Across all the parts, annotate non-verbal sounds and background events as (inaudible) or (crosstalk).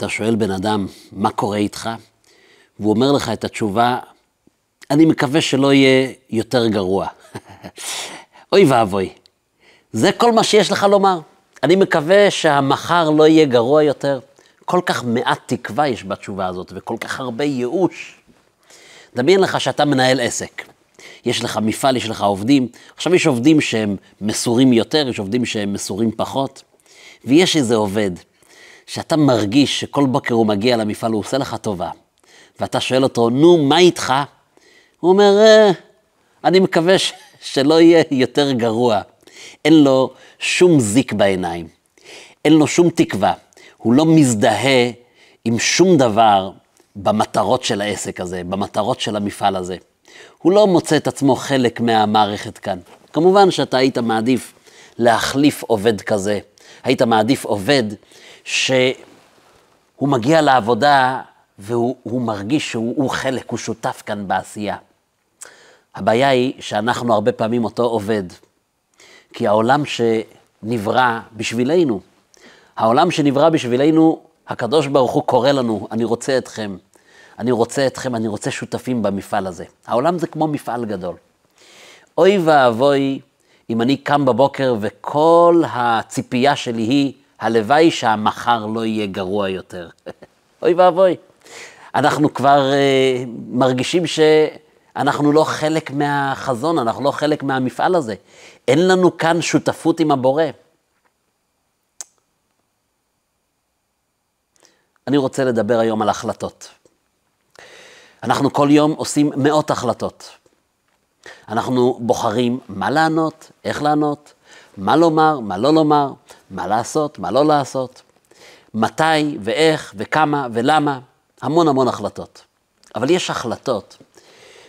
אתה שואל בן אדם, מה קורה איתך? והוא אומר לך את התשובה, אני מקווה שלא יהיה יותר גרוע. (laughs) אוי ואבוי, זה כל מה שיש לך לומר. אני מקווה שהמחר לא יהיה גרוע יותר. כל כך מעט תקווה יש בתשובה הזאת, וכל כך הרבה ייאוש. דמיין לך שאתה מנהל עסק. יש לך מפעל, יש לך עובדים. עכשיו יש עובדים שהם מסורים יותר, יש עובדים שהם מסורים פחות. ויש איזה עובד שאתה מרגיש שכל בוקר הוא מגיע למפעל, הוא עושה לך טובה. ואתה שואל אותו, נו, מה איתך? הוא אומר, אה, אני מקווה ש- (laughs) שלא יהיה יותר גרוע. אין לו שום זיק בעיניים, אין לו שום תקווה. הוא לא מזדהה עם שום דבר במטרות של העסק הזה, במטרות של המפעל הזה. הוא לא מוצא את עצמו חלק מהמערכת כאן. כמובן שאתה היית מעדיף להחליף עובד כזה. היית מעדיף עובד שהוא מגיע לעבודה והוא הוא מרגיש שהוא הוא חלק, הוא שותף כאן בעשייה. הבעיה היא שאנחנו הרבה פעמים אותו עובד. כי העולם שנברא בשבילנו, העולם שנברא בשבילנו, הקדוש ברוך הוא קורא לנו, אני רוצה אתכם, אני רוצה אתכם, אני רוצה שותפים במפעל הזה. העולם זה כמו מפעל גדול. אוי ואבוי אם אני קם בבוקר וכל הציפייה שלי היא, הלוואי שהמחר לא יהיה גרוע יותר. (laughs) אוי ואבוי. אנחנו כבר uh, מרגישים שאנחנו לא חלק מהחזון, אנחנו לא חלק מהמפעל הזה. אין לנו כאן שותפות עם הבורא. אני רוצה לדבר היום על החלטות. אנחנו כל יום עושים מאות החלטות. אנחנו בוחרים מה לענות, איך לענות, מה לומר, מה לא לומר, מה לעשות, מה לא לעשות, מתי ואיך וכמה ולמה, המון המון החלטות. אבל יש החלטות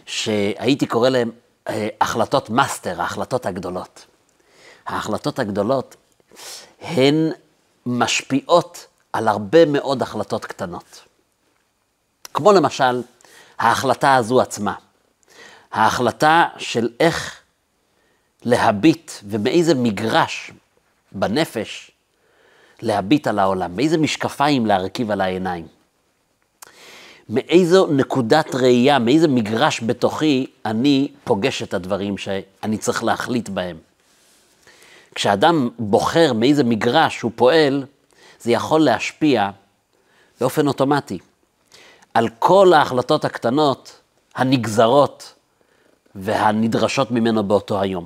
שהייתי קורא להן אה, החלטות מאסטר, ההחלטות הגדולות. ההחלטות הגדולות הן משפיעות על הרבה מאוד החלטות קטנות. כמו למשל, ההחלטה הזו עצמה. ההחלטה של איך להביט ומאיזה מגרש בנפש להביט על העולם, מאיזה משקפיים להרכיב על העיניים. מאיזו נקודת ראייה, מאיזה מגרש בתוכי אני פוגש את הדברים שאני צריך להחליט בהם. כשאדם בוחר מאיזה מגרש הוא פועל, זה יכול להשפיע באופן אוטומטי על כל ההחלטות הקטנות הנגזרות והנדרשות ממנו באותו היום.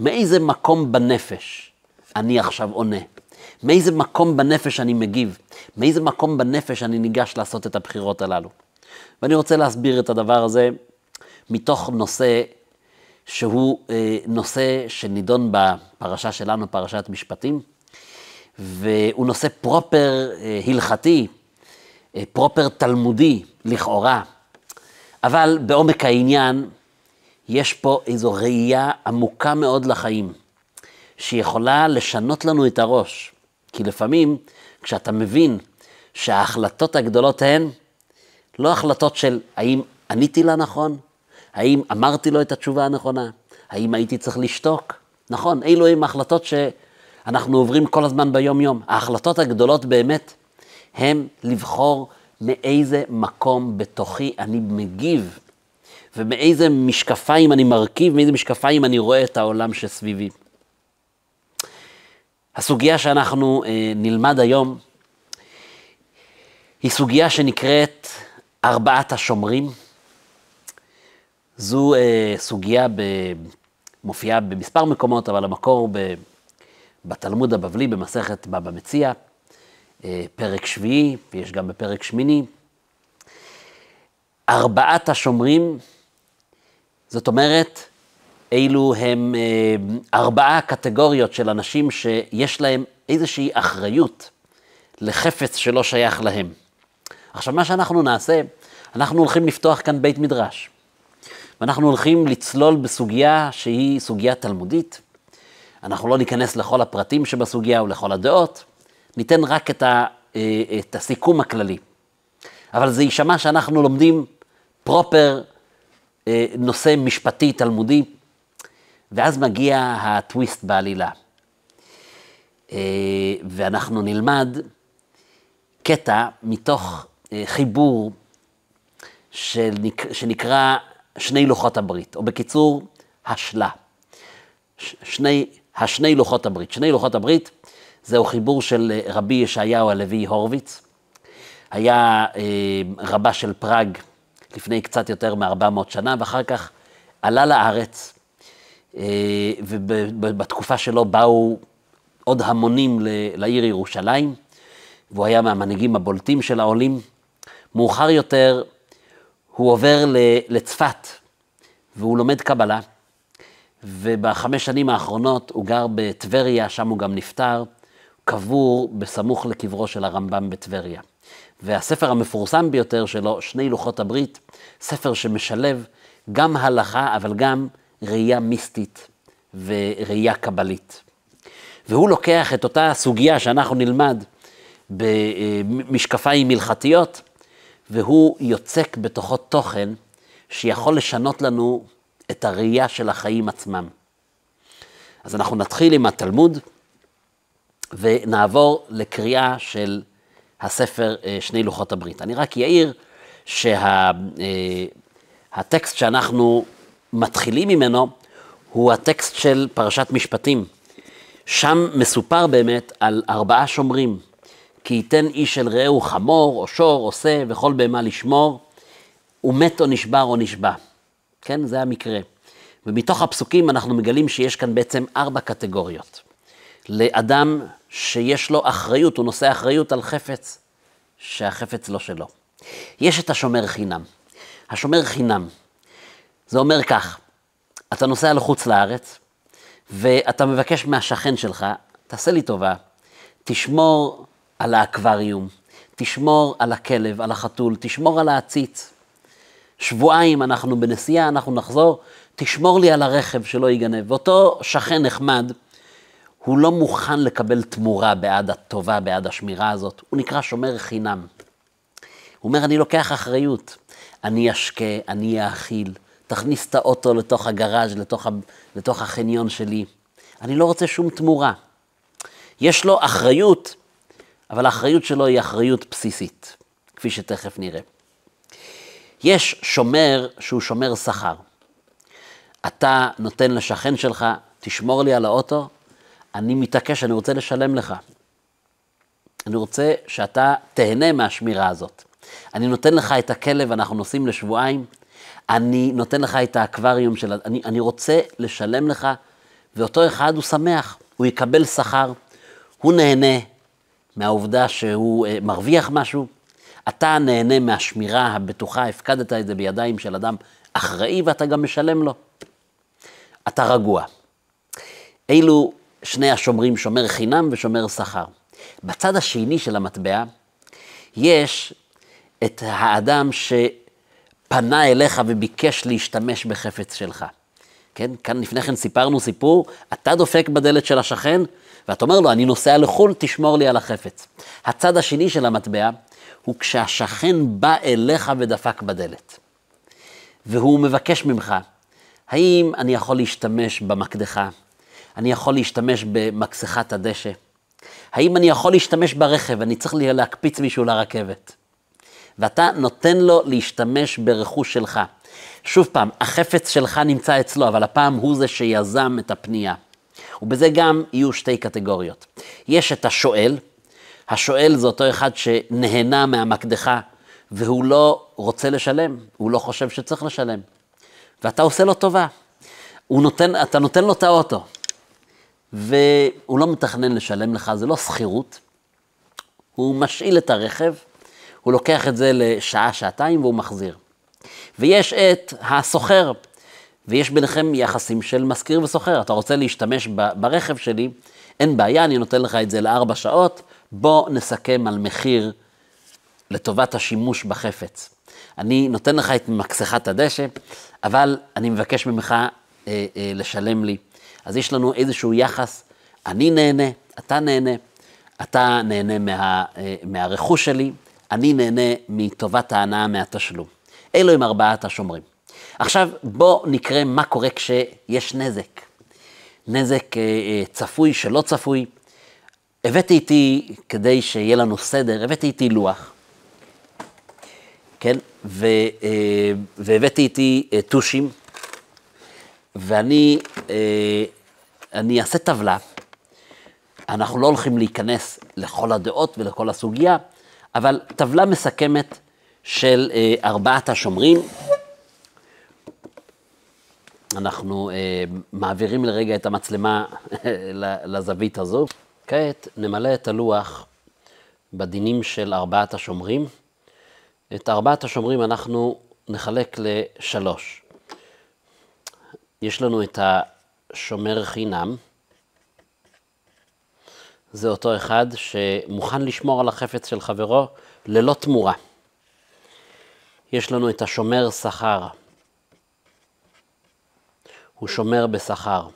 מאיזה מקום בנפש אני עכשיו עונה? מאיזה מקום בנפש אני מגיב? מאיזה מקום בנפש אני ניגש לעשות את הבחירות הללו? ואני רוצה להסביר את הדבר הזה מתוך נושא שהוא אה, נושא שנידון בפרשה שלנו, פרשת משפטים, והוא נושא פרופר אה, הלכתי, אה, פרופר תלמודי, לכאורה, אבל בעומק העניין יש פה איזו ראייה עמוקה מאוד לחיים, שיכולה לשנות לנו את הראש. כי לפעמים, כשאתה מבין שההחלטות הגדולות הן לא החלטות של האם עניתי לה נכון, האם אמרתי לו את התשובה הנכונה, האם הייתי צריך לשתוק. נכון, אלו הן החלטות שאנחנו עוברים כל הזמן ביום-יום. ההחלטות הגדולות באמת הן לבחור מאיזה מקום בתוכי אני מגיב, ומאיזה משקפיים אני מרכיב, מאיזה משקפיים אני רואה את העולם שסביבי. הסוגיה שאנחנו אה, נלמד היום היא סוגיה שנקראת ארבעת השומרים. זו אה, סוגיה. מופיעה במספר מקומות, אבל המקור. בתלמוד הבבלי במסכת בבא מציע, אה, פרק שביעי, ויש גם בפרק שמיני. ארבעת השומרים, זאת אומרת, אלו הם אה, ארבעה קטגוריות של אנשים שיש להם איזושהי אחריות לחפץ שלא שייך להם. עכשיו, מה שאנחנו נעשה, אנחנו הולכים לפתוח כאן בית מדרש. ואנחנו הולכים לצלול בסוגיה שהיא סוגיה תלמודית. אנחנו לא ניכנס לכל הפרטים שבסוגיה ולכל הדעות, ניתן רק את, ה, אה, את הסיכום הכללי. אבל זה יישמע שאנחנו לומדים פרופר אה, נושא משפטי תלמודי, ואז מגיע הטוויסט בעלילה. אה, ואנחנו נלמד קטע מתוך אה, חיבור שנק... שנקרא שני לוחות הברית, או בקיצור, השלה. שני, השני לוחות הברית. שני לוחות הברית זהו חיבור של אה, רבי ישעיהו הלוי הורוביץ. היה רבה של פראג לפני קצת יותר מ-400 שנה, ואחר כך עלה לארץ, ובתקופה שלו באו עוד המונים לעיר ירושלים, והוא היה מהמנהיגים הבולטים של העולים. מאוחר יותר הוא עובר לצפת, והוא לומד קבלה, ובחמש שנים האחרונות הוא גר בטבריה, שם הוא גם נפטר, קבור בסמוך לקברו של הרמב"ם בטבריה. והספר המפורסם ביותר שלו, שני לוחות הברית, ספר שמשלב גם הלכה, אבל גם ראייה מיסטית וראייה קבלית. והוא לוקח את אותה סוגיה שאנחנו נלמד במשקפיים הלכתיות, והוא יוצק בתוכו תוכן שיכול לשנות לנו את הראייה של החיים עצמם. אז אנחנו נתחיל עם התלמוד ונעבור לקריאה של הספר אה, שני לוחות הברית. אני רק אעיר שהטקסט שה, שאנחנו מתחילים ממנו הוא הטקסט של פרשת משפטים. שם מסופר באמת על ארבעה שומרים, כי ייתן איש אל רעהו חמור או שור או שא וכל בהמה לשמור, ומת או נשבר או נשבע. כן, זה המקרה. ומתוך הפסוקים אנחנו מגלים שיש כאן בעצם ארבע קטגוריות. לאדם שיש לו אחריות, הוא נושא אחריות על חפץ, שהחפץ לא שלו. יש את השומר חינם. השומר חינם, זה אומר כך, אתה נוסע לחוץ לארץ, ואתה מבקש מהשכן שלך, תעשה לי טובה, תשמור על האקווריום, תשמור על הכלב, על החתול, תשמור על העציץ. שבועיים אנחנו בנסיעה, אנחנו נחזור, תשמור לי על הרכב שלא ייגנב. ואותו שכן נחמד, הוא לא מוכן לקבל תמורה בעד הטובה, בעד השמירה הזאת, הוא נקרא שומר חינם. הוא אומר, אני לוקח אחריות, אני אשקה, אני אאכיל, תכניס את האוטו לתוך הגראז', לתוך, לתוך החניון שלי. אני לא רוצה שום תמורה. יש לו אחריות, אבל האחריות שלו היא אחריות בסיסית, כפי שתכף נראה. יש שומר שהוא שומר שכר. אתה נותן לשכן שלך, תשמור לי על האוטו, אני מתעקש, אני רוצה לשלם לך. אני רוצה שאתה תהנה מהשמירה הזאת. אני נותן לך את הכלב, אנחנו נוסעים לשבועיים, אני נותן לך את האקווריום של... אני, אני רוצה לשלם לך, ואותו אחד הוא שמח, הוא יקבל שכר, הוא נהנה מהעובדה שהוא uh, מרוויח משהו, אתה נהנה מהשמירה הבטוחה, הפקדת את זה בידיים של אדם אחראי ואתה גם משלם לו. אתה רגוע. אלו שני השומרים, שומר חינם ושומר שכר. בצד השני של המטבע יש את האדם שפנה אליך וביקש להשתמש בחפץ שלך. כן, כאן לפני כן סיפרנו סיפור, אתה דופק בדלת של השכן, ואתה אומר לו, אני נוסע לחו"ל, תשמור לי על החפץ. הצד השני של המטבע הוא כשהשכן בא אליך ודפק בדלת, והוא מבקש ממך, האם אני יכול להשתמש במקדחה? אני יכול להשתמש במקסחת הדשא? האם אני יכול להשתמש ברכב? אני צריך להקפיץ מישהו לרכבת. ואתה נותן לו להשתמש ברכוש שלך. שוב פעם, החפץ שלך נמצא אצלו, אבל הפעם הוא זה שיזם את הפנייה. ובזה גם יהיו שתי קטגוריות. יש את השואל, השואל זה אותו אחד שנהנה מהמקדחה והוא לא רוצה לשלם, הוא לא חושב שצריך לשלם. ואתה עושה לו טובה. נותן, אתה נותן לו את האוטו, והוא לא מתכנן לשלם לך, זה לא שכירות. הוא משאיל את הרכב, הוא לוקח את זה לשעה, שעתיים והוא מחזיר. ויש את הסוחר, ויש ביניכם יחסים של משכיר וסוחר. אתה רוצה להשתמש ברכב שלי, אין בעיה, אני נותן לך את זה לארבע שעות, בוא נסכם על מחיר לטובת השימוש בחפץ. אני נותן לך את מקסחת הדשא, אבל אני מבקש ממך אה, אה, לשלם לי. אז יש לנו איזשהו יחס, אני נהנה, אתה נהנה, אתה נהנה מה, אה, מהרכוש שלי, אני נהנה מטובת ההנאה מהתשלום. אלו הם ארבעת השומרים. עכשיו בואו נקרא מה קורה כשיש נזק. נזק אה, אה, צפוי, שלא צפוי. הבאתי איתי, כדי שיהיה לנו סדר, הבאתי איתי לוח, כן? ו, אה, והבאתי איתי טושים, ואני אני אעשה טבלה. אנחנו לא הולכים להיכנס לכל הדעות ולכל הסוגיה, אבל טבלה מסכמת של ארבעת השומרים. אנחנו מעבירים לרגע את המצלמה לזווית הזו. כעת נמלא את הלוח בדינים של ארבעת השומרים. את ארבעת השומרים אנחנו נחלק לשלוש. יש לנו את השומר חינם, זה אותו אחד שמוכן לשמור על החפץ של חברו ללא תמורה. יש לנו את השומר שכר, הוא שומר בשכר.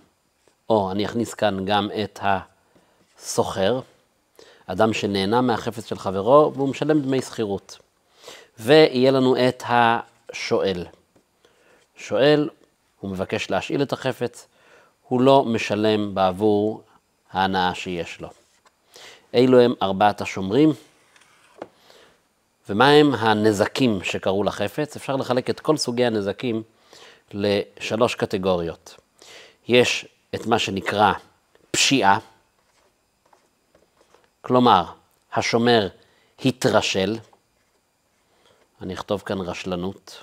או אני אכניס כאן גם את הסוחר, אדם שנהנה מהחפץ של חברו והוא משלם דמי שכירות. ויהיה לנו את השואל. שואל, הוא מבקש להשאיל את החפץ, הוא לא משלם בעבור ההנאה שיש לו. אלו הם ארבעת השומרים. ומהם הנזקים שקרו לחפץ? אפשר לחלק את כל סוגי הנזקים לשלוש קטגוריות. יש את מה שנקרא פשיעה, כלומר, השומר התרשל, אני אכתוב כאן רשלנות.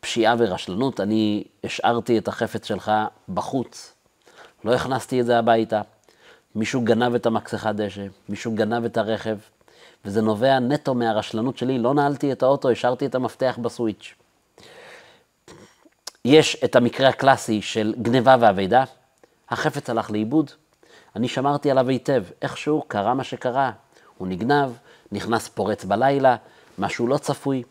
פשיעה ורשלנות, אני השארתי את החפץ שלך בחוץ, לא הכנסתי את זה הביתה. מישהו גנב את המקסחת דשא, מישהו גנב את הרכב, וזה נובע נטו מהרשלנות שלי, לא נעלתי את האוטו, השארתי את המפתח בסוויץ'. יש את המקרה הקלאסי של גניבה ואבידה, החפץ הלך לאיבוד, אני שמרתי עליו היטב, איכשהו קרה מה שקרה, הוא נגנב, נכנס פורץ בלילה, משהו לא צפוי,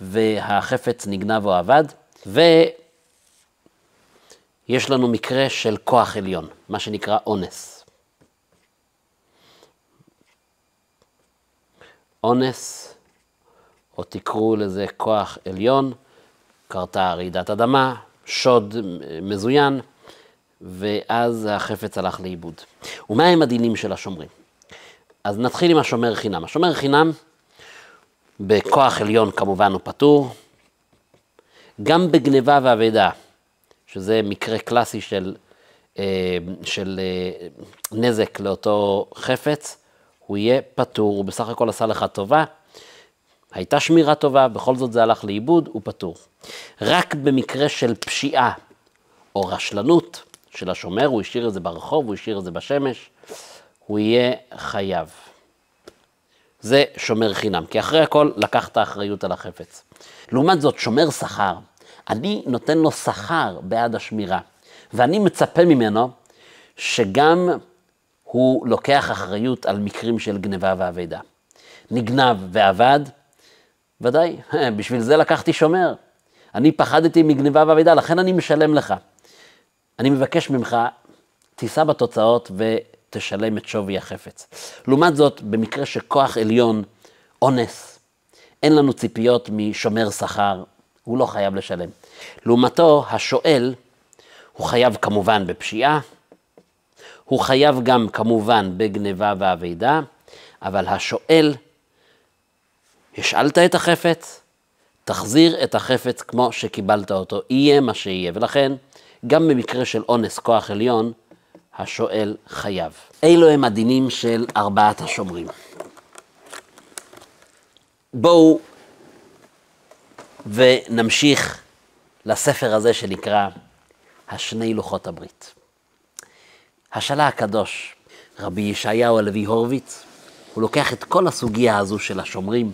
והחפץ נגנב או אבד, ויש לנו מקרה של כוח עליון, מה שנקרא אונס. אונס, או תקראו לזה כוח עליון, קרתה רעידת אדמה, שוד מזוין, ואז החפץ הלך לאיבוד. ומה הם הדינים של השומרים? אז נתחיל עם השומר חינם. השומר חינם בכוח עליון כמובן הוא פטור. גם בגניבה ואבדה, שזה מקרה קלאסי של, אה, של אה, נזק לאותו חפץ, הוא יהיה פטור, הוא בסך הכל עשה לך טובה. הייתה שמירה טובה, בכל זאת זה הלך לאיבוד, הוא פטור. רק במקרה של פשיעה או רשלנות של השומר, הוא השאיר את זה ברחוב, הוא השאיר את זה בשמש, הוא יהיה חייב. זה שומר חינם, כי אחרי הכל לקח את האחריות על החפץ. לעומת זאת, שומר שכר, אני נותן לו שכר בעד השמירה, ואני מצפה ממנו שגם הוא לוקח אחריות על מקרים של גניבה ואבדה. נגנב ואבד, ודאי, (laughs) בשביל זה לקחתי שומר. אני פחדתי מגניבה ואבדה, לכן אני משלם לך. אני מבקש ממך, תישא בתוצאות ו... תשלם את שווי החפץ. לעומת זאת, במקרה שכוח עליון, אונס, אין לנו ציפיות משומר שכר, הוא לא חייב לשלם. לעומתו, השואל, הוא חייב כמובן בפשיעה, הוא חייב גם כמובן בגניבה ואבידה, אבל השואל, השאלת את החפץ, תחזיר את החפץ כמו שקיבלת אותו, יהיה מה שיהיה. ולכן, גם במקרה של אונס כוח עליון, השואל חייב. אלו הם הדינים של ארבעת השומרים. בואו ונמשיך לספר הזה שנקרא השני לוחות הברית. השאלה הקדוש, רבי ישעיהו הלוי הורוביץ, הוא לוקח את כל הסוגיה הזו של השומרים,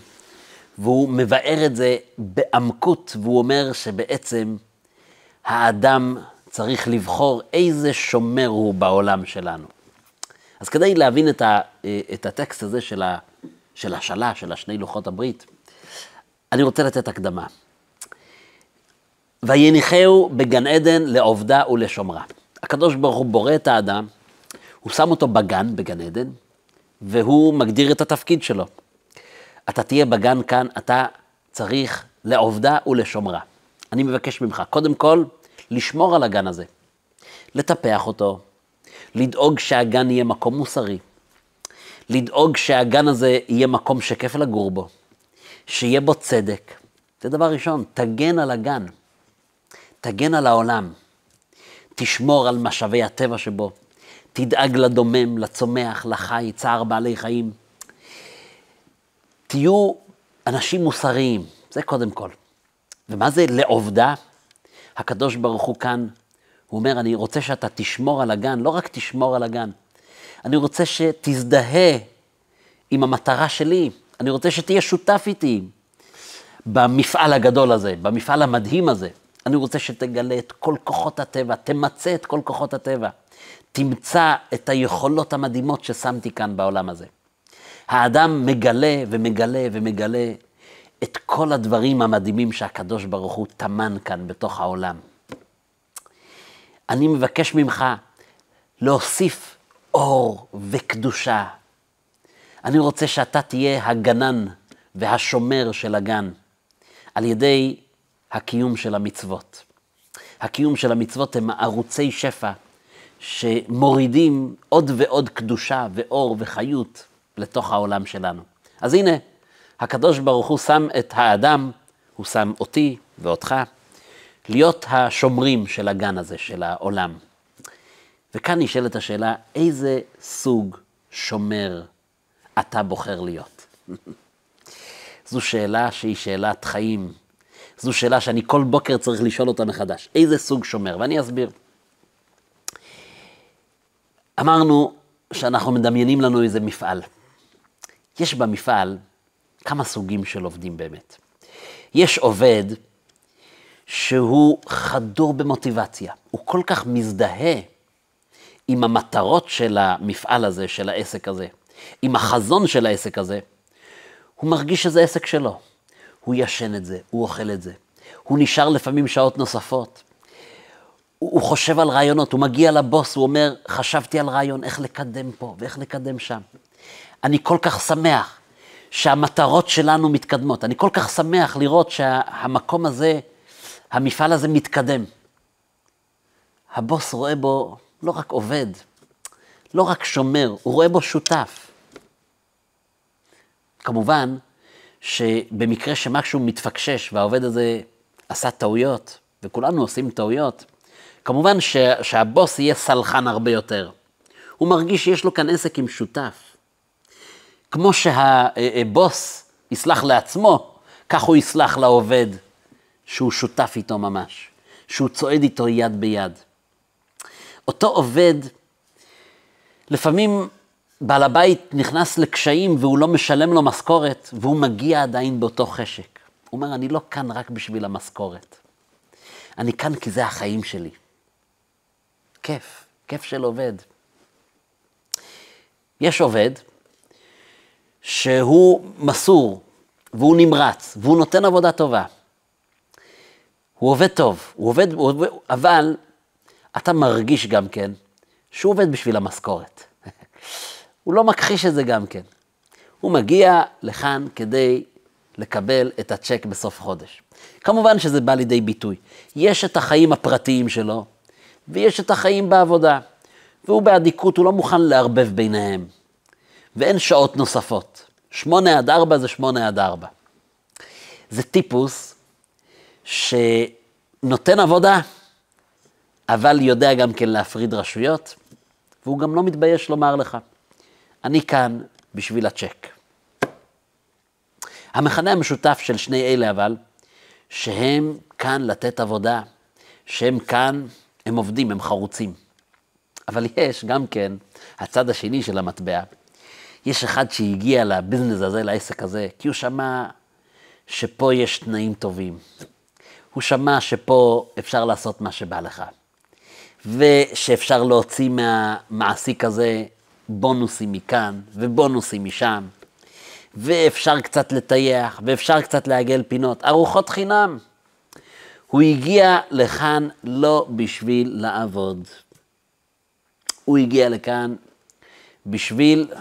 והוא מבאר את זה בעמקות, והוא אומר שבעצם האדם צריך לבחור איזה שומר הוא בעולם שלנו. אז כדי להבין את, ה, את הטקסט הזה של, ה, של השאלה, של השני לוחות הברית, אני רוצה לתת הקדמה. ויניחהו בגן עדן לעובדה ולשומרה. הקדוש ברוך הוא בורא את האדם, הוא שם אותו בגן, בגן עדן, והוא מגדיר את התפקיד שלו. אתה תהיה בגן כאן, אתה צריך לעובדה ולשומרה. אני מבקש ממך, קודם כל, לשמור על הגן הזה, לטפח אותו, לדאוג שהגן יהיה מקום מוסרי, לדאוג שהגן הזה יהיה מקום שכיף לגור בו, שיהיה בו צדק. זה דבר ראשון, תגן על הגן, תגן על העולם, תשמור על משאבי הטבע שבו, תדאג לדומם, לצומח, לחי, צער בעלי חיים. תהיו אנשים מוסריים, זה קודם כל. ומה זה לעובדה? הקדוש ברוך הוא כאן, הוא אומר, אני רוצה שאתה תשמור על הגן, לא רק תשמור על הגן, אני רוצה שתזדהה עם המטרה שלי, אני רוצה שתהיה שותף איתי במפעל הגדול הזה, במפעל המדהים הזה. אני רוצה שתגלה את כל כוחות הטבע, תמצה את כל כוחות הטבע. תמצא את היכולות המדהימות ששמתי כאן בעולם הזה. האדם מגלה ומגלה ומגלה את כל הדברים המדהימים שהקדוש ברוך הוא טמן כאן בתוך העולם. אני מבקש ממך להוסיף אור וקדושה. אני רוצה שאתה תהיה הגנן והשומר של הגן, על ידי הקיום של המצוות. הקיום של המצוות הם ערוצי שפע שמורידים עוד ועוד קדושה ואור וחיות לתוך העולם שלנו. אז הנה, הקדוש ברוך הוא שם את האדם, הוא שם אותי ואותך, להיות השומרים של הגן הזה, של העולם. וכאן נשאלת השאלה, איזה סוג שומר אתה בוחר להיות? (laughs) זו שאלה שהיא שאלת חיים. זו שאלה שאני כל בוקר צריך לשאול אותה מחדש. איזה סוג שומר? ואני אסביר. אמרנו שאנחנו מדמיינים לנו איזה מפעל. יש במפעל כמה סוגים של עובדים באמת. יש עובד שהוא חדור במוטיבציה, הוא כל כך מזדהה עם המטרות של המפעל הזה, של העסק הזה, עם החזון של העסק הזה, הוא מרגיש שזה עסק שלו. הוא ישן את זה, הוא אוכל את זה. הוא נשאר לפעמים שעות נוספות. הוא, הוא חושב על רעיונות, הוא מגיע לבוס, הוא אומר, חשבתי על רעיון איך לקדם פה ואיך לקדם שם. אני כל כך שמח שהמטרות שלנו מתקדמות. אני כל כך שמח לראות שהמקום הזה, המפעל הזה מתקדם. הבוס רואה בו לא רק עובד, לא רק שומר, הוא רואה בו שותף. כמובן שבמקרה שמשהו מתפקשש והעובד הזה עשה טעויות, וכולנו עושים טעויות, כמובן ש, שהבוס יהיה סלחן הרבה יותר. הוא מרגיש שיש לו כאן עסק עם שותף. כמו שהבוס יסלח לעצמו, כך הוא יסלח לעובד שהוא שותף איתו ממש, שהוא צועד איתו יד ביד. אותו עובד, לפעמים בעל הבית נכנס לקשיים והוא לא משלם לו משכורת, והוא מגיע עדיין באותו חשק. הוא אומר, אני לא כאן רק בשביל המשכורת. אני כאן כי זה החיים שלי. כיף, כיף של עובד. יש עובד שהוא מסור, והוא נמרץ, והוא נותן עבודה טובה. הוא עובד טוב, הוא עובד, הוא עובד אבל אתה מרגיש גם כן שהוא עובד בשביל המשכורת. (laughs) הוא לא מכחיש את זה גם כן. הוא מגיע לכאן כדי לקבל את הצ'ק בסוף חודש. כמובן שזה בא לידי ביטוי. יש את החיים הפרטיים שלו, ויש את החיים בעבודה. והוא באדיקות, הוא לא מוכן לערבב ביניהם. ואין שעות נוספות. שמונה עד ארבע זה שמונה עד ארבע. זה טיפוס שנותן עבודה, אבל יודע גם כן להפריד רשויות, והוא גם לא מתבייש לומר לך, אני כאן בשביל הצ'ק. המכנה המשותף של שני אלה אבל, שהם כאן לתת עבודה, שהם כאן, הם עובדים, הם חרוצים. אבל יש גם כן הצד השני של המטבע, יש אחד שהגיע לביזנס הזה, לעסק הזה, כי הוא שמע שפה יש תנאים טובים. הוא שמע שפה אפשר לעשות מה שבא לך. ושאפשר להוציא מהמעסיק הזה בונוסים מכאן ובונוסים משם. ואפשר קצת לטייח, ואפשר קצת לעגל פינות. ארוחות חינם. הוא הגיע לכאן לא בשביל לעבוד. הוא הגיע לכאן בשביל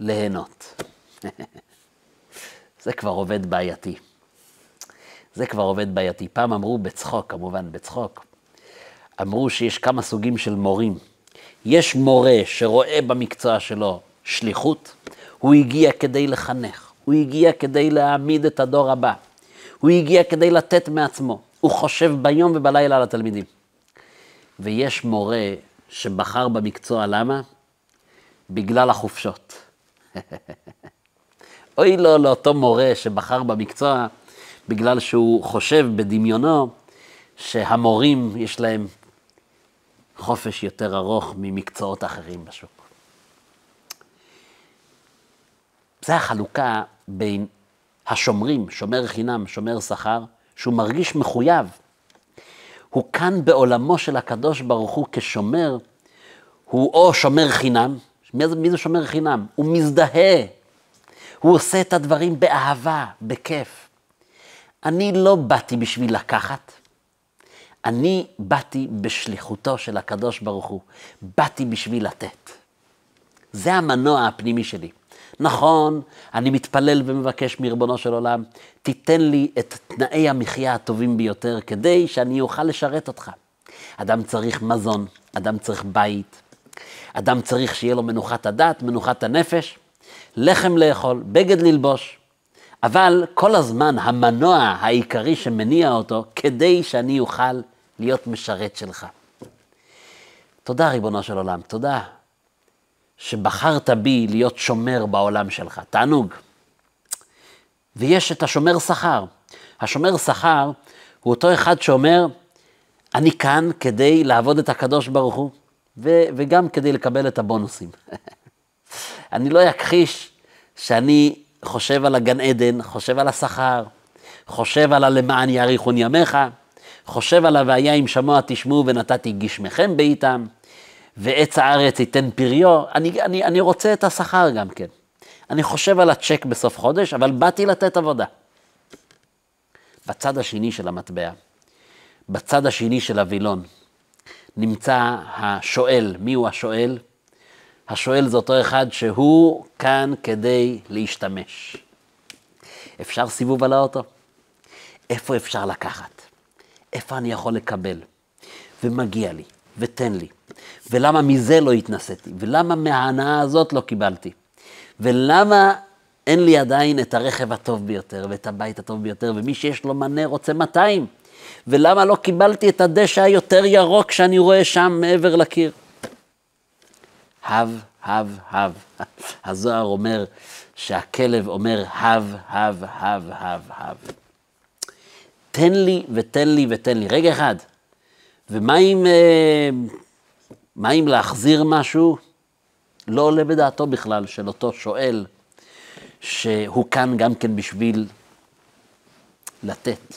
ליהנות. (laughs) זה כבר עובד בעייתי. זה כבר עובד בעייתי. פעם אמרו בצחוק, כמובן, בצחוק, אמרו שיש כמה סוגים של מורים. יש מורה שרואה במקצוע שלו שליחות, הוא הגיע כדי לחנך, הוא הגיע כדי להעמיד את הדור הבא, הוא הגיע כדי לתת מעצמו, הוא חושב ביום ובלילה על התלמידים. ויש מורה שבחר במקצוע, למה? בגלל החופשות. (laughs) אוי לו לאותו מורה שבחר במקצוע בגלל שהוא חושב בדמיונו שהמורים יש להם חופש יותר ארוך ממקצועות אחרים בשוק. זה החלוקה בין השומרים, שומר חינם, שומר שכר, שהוא מרגיש מחויב. הוא כאן בעולמו של הקדוש ברוך הוא כשומר, הוא או שומר חינם, מי זה, מי זה שומר חינם? הוא מזדהה, הוא עושה את הדברים באהבה, בכיף. אני לא באתי בשביל לקחת, אני באתי בשליחותו של הקדוש ברוך הוא, באתי בשביל לתת. זה המנוע הפנימי שלי. נכון, אני מתפלל ומבקש מריבונו של עולם, תיתן לי את תנאי המחיה הטובים ביותר כדי שאני אוכל לשרת אותך. אדם צריך מזון, אדם צריך בית, אדם צריך שיהיה לו מנוחת הדת, מנוחת הנפש, לחם לאכול, בגד ללבוש. אבל כל הזמן המנוע העיקרי שמניע אותו, כדי שאני אוכל להיות משרת שלך. תודה, ריבונו של עולם, תודה שבחרת בי להיות שומר בעולם שלך, תענוג. ויש את השומר שכר. השומר שכר הוא אותו אחד שאומר, אני כאן כדי לעבוד את הקדוש ברוך הוא, ו- וגם כדי לקבל את הבונוסים. (laughs) אני לא אכחיש שאני חושב על הגן עדן, חושב על השכר, חושב על הלמען יאריכון ימיך, חושב על הוויה אם שמוע תשמעו ונתתי גשמכם בעיתם, ועץ הארץ ייתן פריו, אני, אני, אני רוצה את השכר גם כן. אני חושב על הצ'ק בסוף חודש, אבל באתי לתת עבודה. בצד השני של המטבע, בצד השני של הווילון, נמצא השואל. מי הוא השואל? השואל זה אותו אחד שהוא כאן כדי להשתמש. אפשר סיבוב על האוטו? איפה אפשר לקחת? איפה אני יכול לקבל? ומגיע לי, ותן לי. ולמה מזה לא התנסיתי? ולמה מההנאה הזאת לא קיבלתי? ולמה אין לי עדיין את הרכב הטוב ביותר, ואת הבית הטוב ביותר, ומי שיש לו מנה רוצה 200? ולמה לא קיבלתי את הדשא היותר ירוק שאני רואה שם מעבר לקיר? הב, הב, הב. (laughs) הזוהר אומר שהכלב אומר הב, הב, הב, הב, הב. תן לי ותן לי ותן לי. רגע אחד. ומה אם, אה, מה אם להחזיר משהו? לא עולה בדעתו בכלל של אותו שואל, שהוא כאן גם כן בשביל לתת.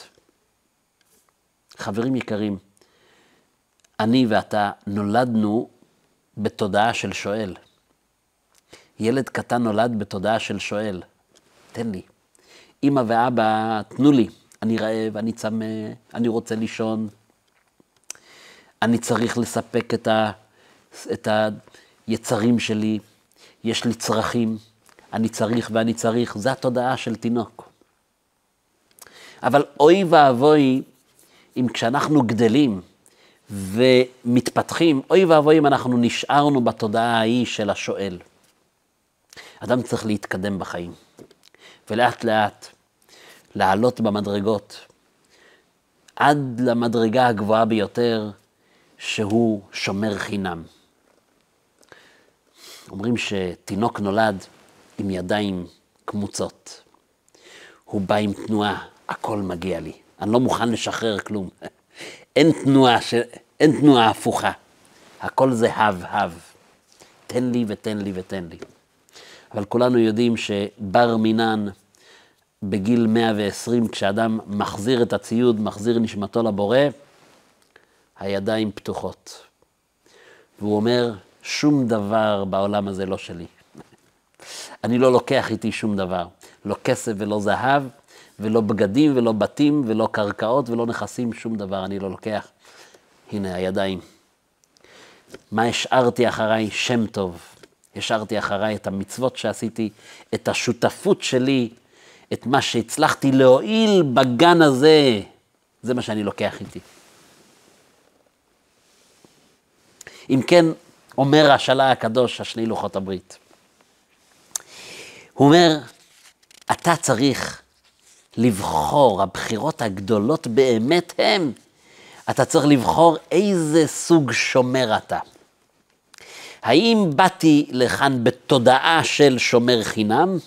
חברים יקרים, אני ואתה נולדנו בתודעה של שואל. ילד קטן נולד בתודעה של שואל, תן לי. אמא ואבא, תנו לי, אני רעב, אני צמא, אני רוצה לישון, אני צריך לספק את, ה, את היצרים שלי, יש לי צרכים, אני צריך ואני צריך, זו התודעה של תינוק. אבל אוי ואבוי אם כשאנחנו גדלים ומתפתחים, אוי ואבוי אם אנחנו נשארנו בתודעה ההיא של השואל. אדם צריך להתקדם בחיים, ולאט לאט לעלות במדרגות, עד למדרגה הגבוהה ביותר, שהוא שומר חינם. אומרים שתינוק נולד עם ידיים קמוצות. הוא בא עם תנועה, הכל מגיע לי. אני לא מוכן לשחרר כלום. אין תנועה, ש... אין תנועה הפוכה. הכל זה הב, הב. תן לי ותן לי ותן לי. אבל כולנו יודעים שבר מינן, בגיל 120, כשאדם מחזיר את הציוד, מחזיר נשמתו לבורא, הידיים פתוחות. והוא אומר, שום דבר בעולם הזה לא שלי. אני לא לוקח איתי שום דבר, לא כסף ולא זהב, ולא בגדים ולא בתים ולא קרקעות ולא נכסים, שום דבר אני לא לוקח. הנה הידיים. מה השארתי אחריי? שם טוב. השארתי אחריי את המצוות שעשיתי, את השותפות שלי, את מה שהצלחתי להועיל בגן הזה, זה מה שאני לוקח איתי. אם כן, אומר השאלה הקדוש, השני לוחות הברית, הוא אומר, אתה צריך לבחור, הבחירות הגדולות באמת הן, אתה צריך לבחור איזה סוג שומר אתה. האם באתי לכאן בתודעה של שומר חינם?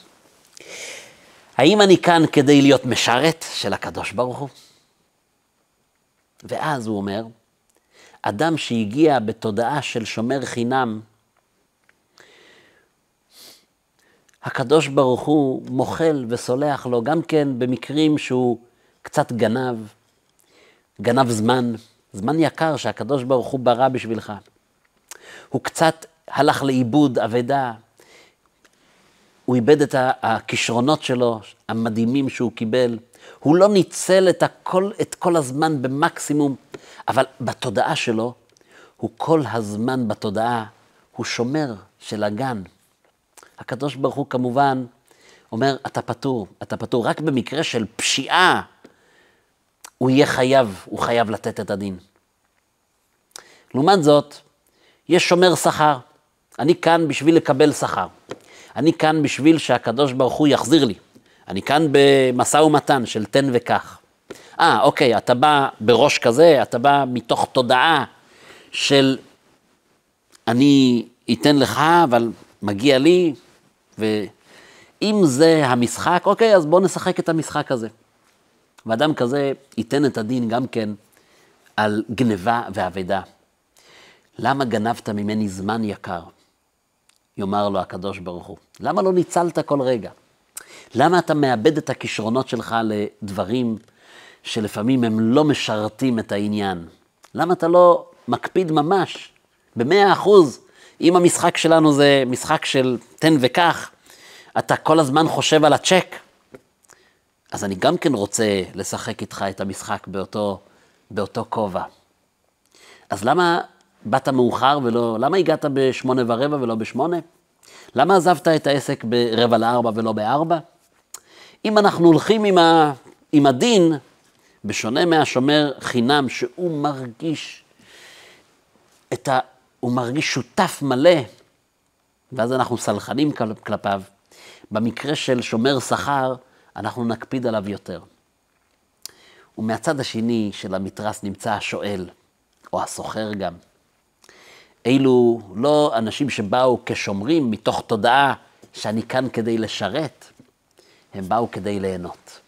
האם אני כאן כדי להיות משרת של הקדוש ברוך הוא? ואז הוא אומר, אדם שהגיע בתודעה של שומר חינם, הקדוש ברוך הוא מוחל וסולח לו גם כן במקרים שהוא קצת גנב, גנב זמן, זמן יקר שהקדוש ברוך הוא ברא בשבילך. הוא קצת הלך לאיבוד אבדה, הוא איבד את הכישרונות שלו, המדהימים שהוא קיבל. הוא לא ניצל את, הכל, את כל הזמן במקסימום, אבל בתודעה שלו, הוא כל הזמן בתודעה, הוא שומר של הגן. הקדוש ברוך הוא כמובן אומר, אתה פטור, אתה פטור. רק במקרה של פשיעה, הוא יהיה חייב, הוא חייב לתת את הדין. לעומת זאת, יש שומר שכר. אני כאן בשביל לקבל שכר. אני כאן בשביל שהקדוש ברוך הוא יחזיר לי. אני כאן במשא ומתן של תן וקח. אה, אוקיי, אתה בא בראש כזה, אתה בא מתוך תודעה של אני אתן לך, אבל מגיע לי, ואם זה המשחק, אוקיי, אז בואו נשחק את המשחק הזה. ואדם כזה ייתן את הדין גם כן על גניבה ואבדה. למה גנבת ממני זמן יקר? יאמר לו הקדוש ברוך הוא. למה לא ניצלת כל רגע? למה אתה מאבד את הכישרונות שלך לדברים שלפעמים הם לא משרתים את העניין? למה אתה לא מקפיד ממש, במאה אחוז, אם המשחק שלנו זה משחק של תן וקח, אתה כל הזמן חושב על הצ'ק, אז אני גם כן רוצה לשחק איתך את המשחק באותו, באותו כובע. אז למה באת מאוחר ולא, למה הגעת בשמונה ורבע ולא בשמונה? למה עזבת את העסק ברבע לארבע ולא בארבע? אם אנחנו הולכים עם, ה, עם הדין, בשונה מהשומר חינם, שהוא מרגיש את ה... הוא מרגיש שותף מלא, ואז אנחנו סלחנים כלפיו. במקרה של שומר שכר, אנחנו נקפיד עליו יותר. ומהצד השני של המתרס נמצא השואל, או הסוחר גם. אלו לא אנשים שבאו כשומרים מתוך תודעה שאני כאן כדי לשרת, הם באו כדי ליהנות.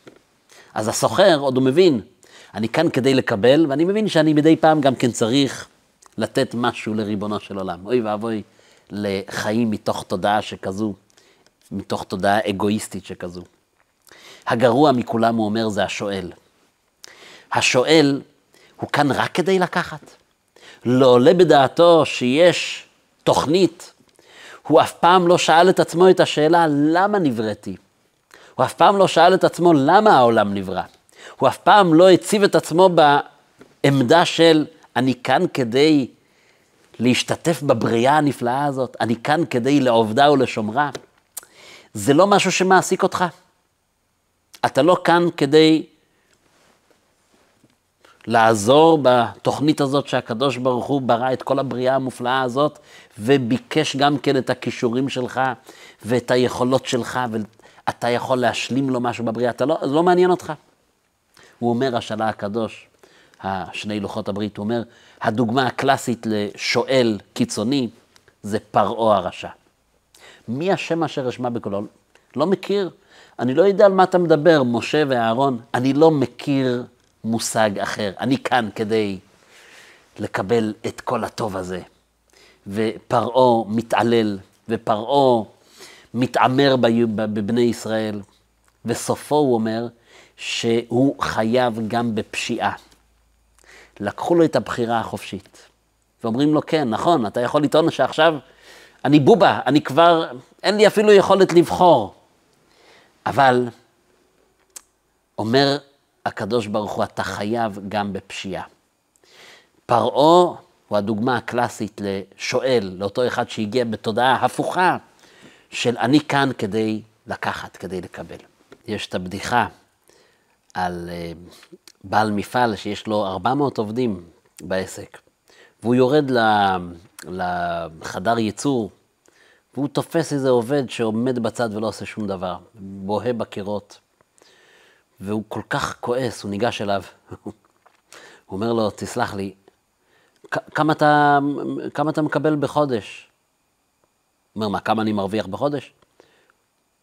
אז הסוחר עוד הוא מבין, אני כאן כדי לקבל, ואני מבין שאני מדי פעם גם כן צריך לתת משהו לריבונו של עולם. אוי ואבוי לחיים מתוך תודעה שכזו, מתוך תודעה אגואיסטית שכזו. הגרוע מכולם, הוא אומר, זה השואל. השואל הוא כאן רק כדי לקחת. לא עולה בדעתו שיש תוכנית. הוא אף פעם לא שאל את עצמו את השאלה, למה נבראתי? הוא אף פעם לא שאל את עצמו, למה העולם נברא? הוא אף פעם לא הציב את עצמו בעמדה של, אני כאן כדי להשתתף בבריאה הנפלאה הזאת, אני כאן כדי לעובדה ולשומרה. זה לא משהו שמעסיק אותך. אתה לא כאן כדי לעזור בתוכנית הזאת שהקדוש ברוך הוא ברא את כל הבריאה המופלאה הזאת, וביקש גם כן את הכישורים שלך ואת היכולות שלך, ואתה יכול להשלים לו משהו בבריאה, אתה לא, זה לא מעניין אותך. הוא אומר, השאלה הקדוש, השני לוחות הברית, הוא אומר, הדוגמה הקלאסית לשואל קיצוני זה פרעה הרשע. מי השם אשר אשמע בקולו? לא מכיר. אני לא יודע על מה אתה מדבר, משה ואהרון. אני לא מכיר מושג אחר. אני כאן כדי לקבל את כל הטוב הזה. ופרעה מתעלל, ופרעה מתעמר בבני ישראל, וסופו, הוא אומר, שהוא חייב גם בפשיעה. לקחו לו את הבחירה החופשית. ואומרים לו, כן, נכון, אתה יכול לטעון שעכשיו אני בובה, אני כבר, אין לי אפילו יכולת לבחור. אבל אומר הקדוש ברוך הוא, אתה חייב גם בפשיעה. פרעה הוא הדוגמה הקלאסית לשואל, לאותו אחד שהגיע בתודעה הפוכה של אני כאן כדי לקחת, כדי לקבל. יש את הבדיחה על אה, בעל מפעל שיש לו 400 עובדים בעסק, והוא יורד לחדר ייצור, והוא תופס איזה עובד שעומד בצד ולא עושה שום דבר, בוהה בקירות, והוא כל כך כועס, הוא ניגש אליו, הוא אומר לו, תסלח לי, כמה אתה, כמה אתה מקבל בחודש? הוא אומר, מה, כמה אני מרוויח בחודש?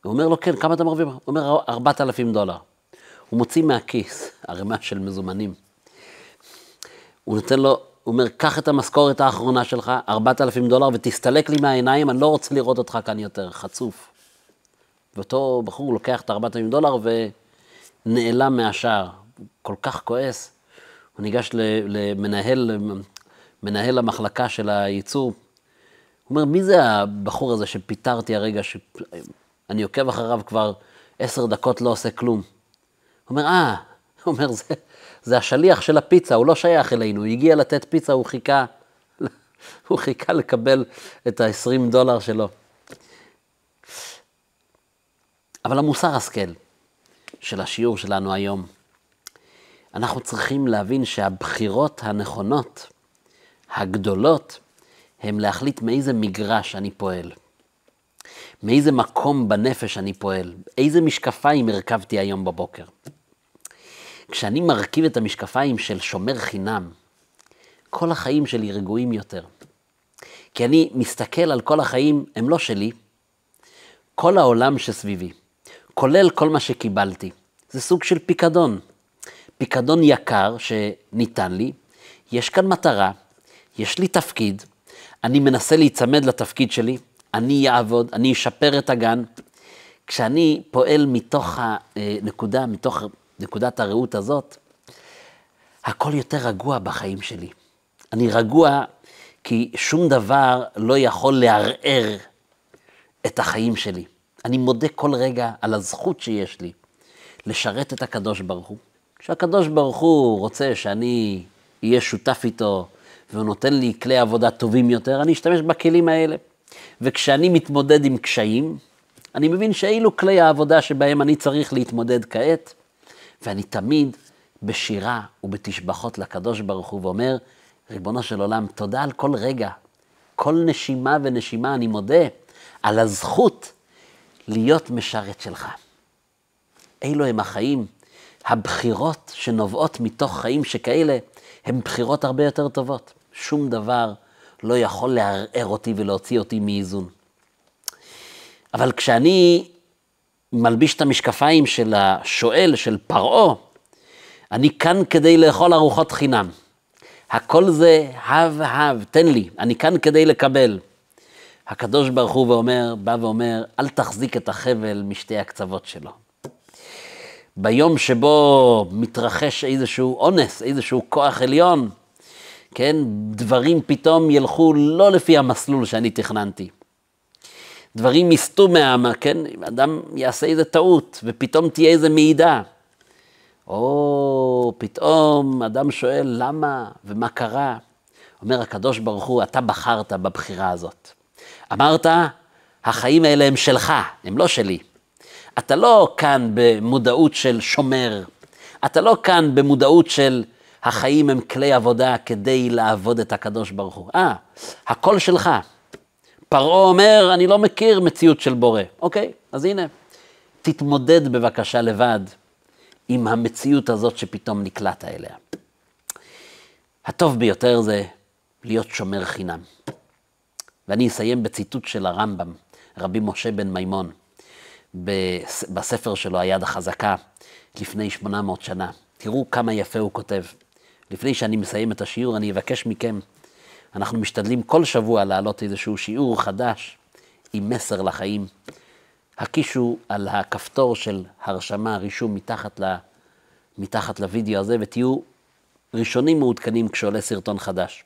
הוא אומר לו, כן, כמה אתה מרוויח? הוא אומר, 4,000 דולר. הוא מוציא מהכיס ערימה של מזומנים. הוא נותן לו, הוא אומר, קח את המשכורת האחרונה שלך, 4,000 דולר, ותסתלק לי מהעיניים, אני לא רוצה לראות אותך כאן יותר, חצוף. ואותו בחור לוקח את 4,000 דולר ונעלם מהשער. הוא כל כך כועס. הוא ניגש למנהל, מנהל המחלקה של הייצור. הוא אומר, מי זה הבחור הזה שפיטרתי הרגע, שאני עוקב אחריו כבר עשר דקות, לא עושה כלום? הוא אומר, אה, (laughs) הוא אומר, זה, זה השליח של הפיצה, הוא לא שייך אלינו, הוא הגיע לתת פיצה, הוא חיכה, (laughs) הוא חיכה לקבל את ה-20 דולר שלו. אבל המוסר השכל של השיעור שלנו היום, אנחנו צריכים להבין שהבחירות הנכונות, הגדולות, הם להחליט מאיזה מגרש אני פועל. מאיזה מקום בנפש אני פועל, איזה משקפיים הרכבתי היום בבוקר. כשאני מרכיב את המשקפיים של שומר חינם, כל החיים שלי רגועים יותר. כי אני מסתכל על כל החיים, הם לא שלי, כל העולם שסביבי, כולל כל מה שקיבלתי. זה סוג של פיקדון. פיקדון יקר שניתן לי, יש כאן מטרה, יש לי תפקיד, אני מנסה להיצמד לתפקיד שלי, אני אעבוד, אני אשפר את הגן. כשאני פועל מתוך הנקודה, מתוך נקודת הראות הזאת, הכל יותר רגוע בחיים שלי. אני רגוע כי שום דבר לא יכול לערער את החיים שלי. אני מודה כל רגע על הזכות שיש לי לשרת את הקדוש ברוך הוא. כשהקדוש ברוך הוא רוצה שאני אהיה שותף איתו והוא נותן לי כלי עבודה טובים יותר, אני אשתמש בכלים האלה. וכשאני מתמודד עם קשיים, אני מבין שאילו כלי העבודה שבהם אני צריך להתמודד כעת, ואני תמיד בשירה ובתשבחות לקדוש ברוך הוא ואומר, ריבונו של עולם, תודה על כל רגע, כל נשימה ונשימה אני מודה על הזכות להיות משרת שלך. אילו הם החיים, הבחירות שנובעות מתוך חיים שכאלה, הן בחירות הרבה יותר טובות. שום דבר לא יכול לערער אותי ולהוציא אותי מאיזון. אבל כשאני מלביש את המשקפיים של השואל, של פרעה, אני כאן כדי לאכול ארוחות חינם. הכל זה הב הב, תן לי, אני כאן כדי לקבל. הקדוש ברוך הוא ואומר, בא ואומר, אל תחזיק את החבל משתי הקצוות שלו. ביום שבו מתרחש איזשהו אונס, איזשהו כוח עליון, כן, דברים פתאום ילכו לא לפי המסלול שאני תכננתי. דברים יסטו מהעם, כן? אדם יעשה איזה טעות, ופתאום תהיה איזה מעידה. או פתאום אדם שואל למה ומה קרה. אומר הקדוש ברוך הוא, אתה בחרת בבחירה הזאת. אמרת, החיים האלה הם שלך, הם לא שלי. אתה לא כאן במודעות של שומר, אתה לא כאן במודעות של החיים הם כלי עבודה כדי לעבוד את הקדוש ברוך הוא. אה, הכל שלך. פרעה אומר, אני לא מכיר מציאות של בורא. אוקיי, אז הנה, תתמודד בבקשה לבד עם המציאות הזאת שפתאום נקלעת אליה. הטוב ביותר זה להיות שומר חינם. ואני אסיים בציטוט של הרמב"ם, רבי משה בן מימון, בספר שלו, היד החזקה, לפני 800 שנה. תראו כמה יפה הוא כותב. לפני שאני מסיים את השיעור, אני אבקש מכם אנחנו משתדלים כל שבוע להעלות איזשהו שיעור חדש עם מסר לחיים. הקישו על הכפתור של הרשמה, רישום מתחת, ל, מתחת לוידאו הזה ותהיו ראשונים מעודכנים כשעולה סרטון חדש.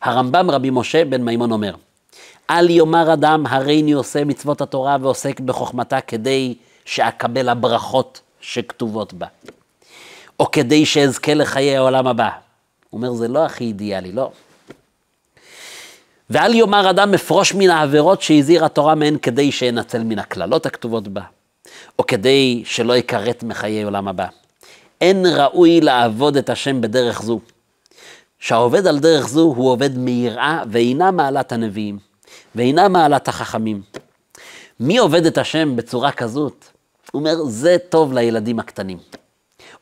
הרמב"ם רבי משה בן מימון אומר, אל יאמר אדם הריני עושה מצוות התורה ועוסק בחוכמתה כדי שאקבל הברכות שכתובות בה, או כדי שאזכה לחיי העולם הבא. הוא אומר, זה לא הכי אידיאלי, לא. ואל יאמר אדם אפרוש מן העבירות שהזהירה התורה מהן כדי שינצל מן הקללות הכתובות בה, או כדי שלא יכרת מחיי עולם הבא. אין ראוי לעבוד את השם בדרך זו. שהעובד על דרך זו הוא עובד מיראה ואינה מעלת הנביאים, ואינה מעלת החכמים. מי עובד את השם בצורה כזאת? הוא אומר, זה טוב לילדים הקטנים,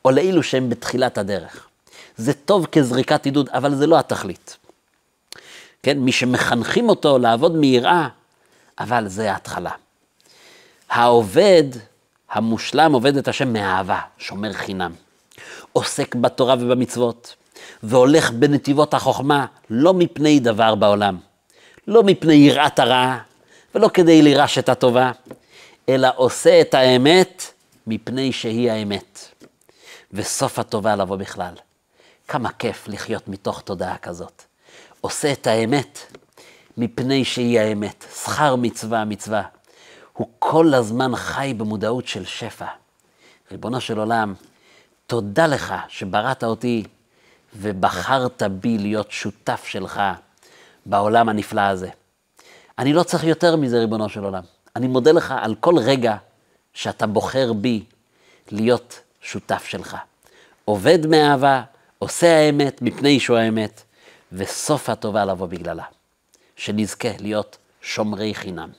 או לאלו שהם בתחילת הדרך. זה טוב כזריקת עידוד, אבל זה לא התכלית. כן, מי שמחנכים אותו לעבוד מיראה, אבל זה ההתחלה. העובד המושלם עובד את השם מאהבה, שומר חינם. עוסק בתורה ובמצוות, והולך בנתיבות החוכמה, לא מפני דבר בעולם, לא מפני יראת הרעה, ולא כדי לירש את הטובה, אלא עושה את האמת מפני שהיא האמת. וסוף הטובה לבוא בכלל. כמה כיף לחיות מתוך תודעה כזאת. עושה את האמת מפני שהיא האמת. שכר מצווה מצווה. הוא כל הזמן חי במודעות של שפע. ריבונו של עולם, תודה לך שבראת אותי ובחרת בי להיות שותף שלך בעולם הנפלא הזה. אני לא צריך יותר מזה, ריבונו של עולם. אני מודה לך על כל רגע שאתה בוחר בי להיות שותף שלך. עובד מאהבה, עושה האמת מפני שהוא האמת, וסוף הטובה לבוא בגללה. שנזכה להיות שומרי חינם.